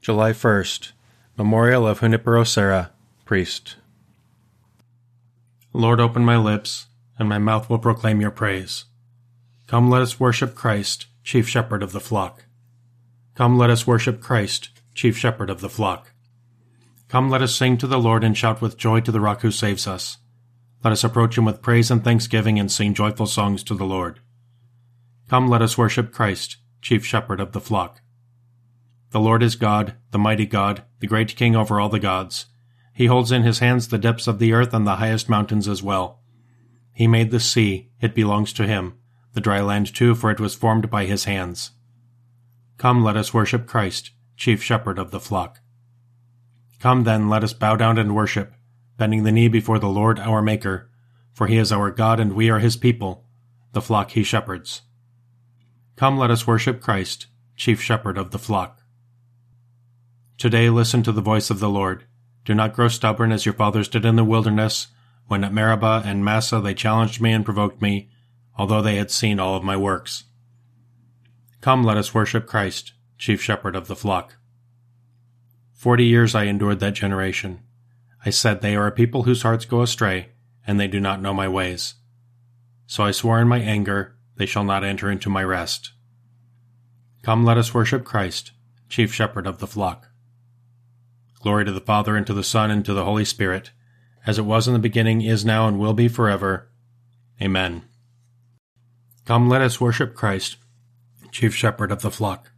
July 1st, Memorial of Junipero Serra, Priest. Lord, open my lips, and my mouth will proclaim your praise. Come, let us worship Christ, chief shepherd of the flock. Come, let us worship Christ, chief shepherd of the flock. Come, let us sing to the Lord and shout with joy to the rock who saves us. Let us approach him with praise and thanksgiving and sing joyful songs to the Lord. Come, let us worship Christ, chief shepherd of the flock. The Lord is God, the mighty God, the great King over all the gods. He holds in his hands the depths of the earth and the highest mountains as well. He made the sea, it belongs to him, the dry land too, for it was formed by his hands. Come, let us worship Christ, chief shepherd of the flock. Come then, let us bow down and worship, bending the knee before the Lord our Maker, for he is our God and we are his people, the flock he shepherds. Come, let us worship Christ, chief shepherd of the flock. Today listen to the voice of the Lord. Do not grow stubborn as your fathers did in the wilderness, when at Meribah and Massah they challenged me and provoked me, although they had seen all of my works. Come, let us worship Christ, chief shepherd of the flock. Forty years I endured that generation. I said, They are a people whose hearts go astray, and they do not know my ways. So I swore in my anger, They shall not enter into my rest. Come, let us worship Christ, chief shepherd of the flock. Glory to the Father, and to the Son, and to the Holy Spirit, as it was in the beginning, is now, and will be forever. Amen. Come, let us worship Christ, chief shepherd of the flock.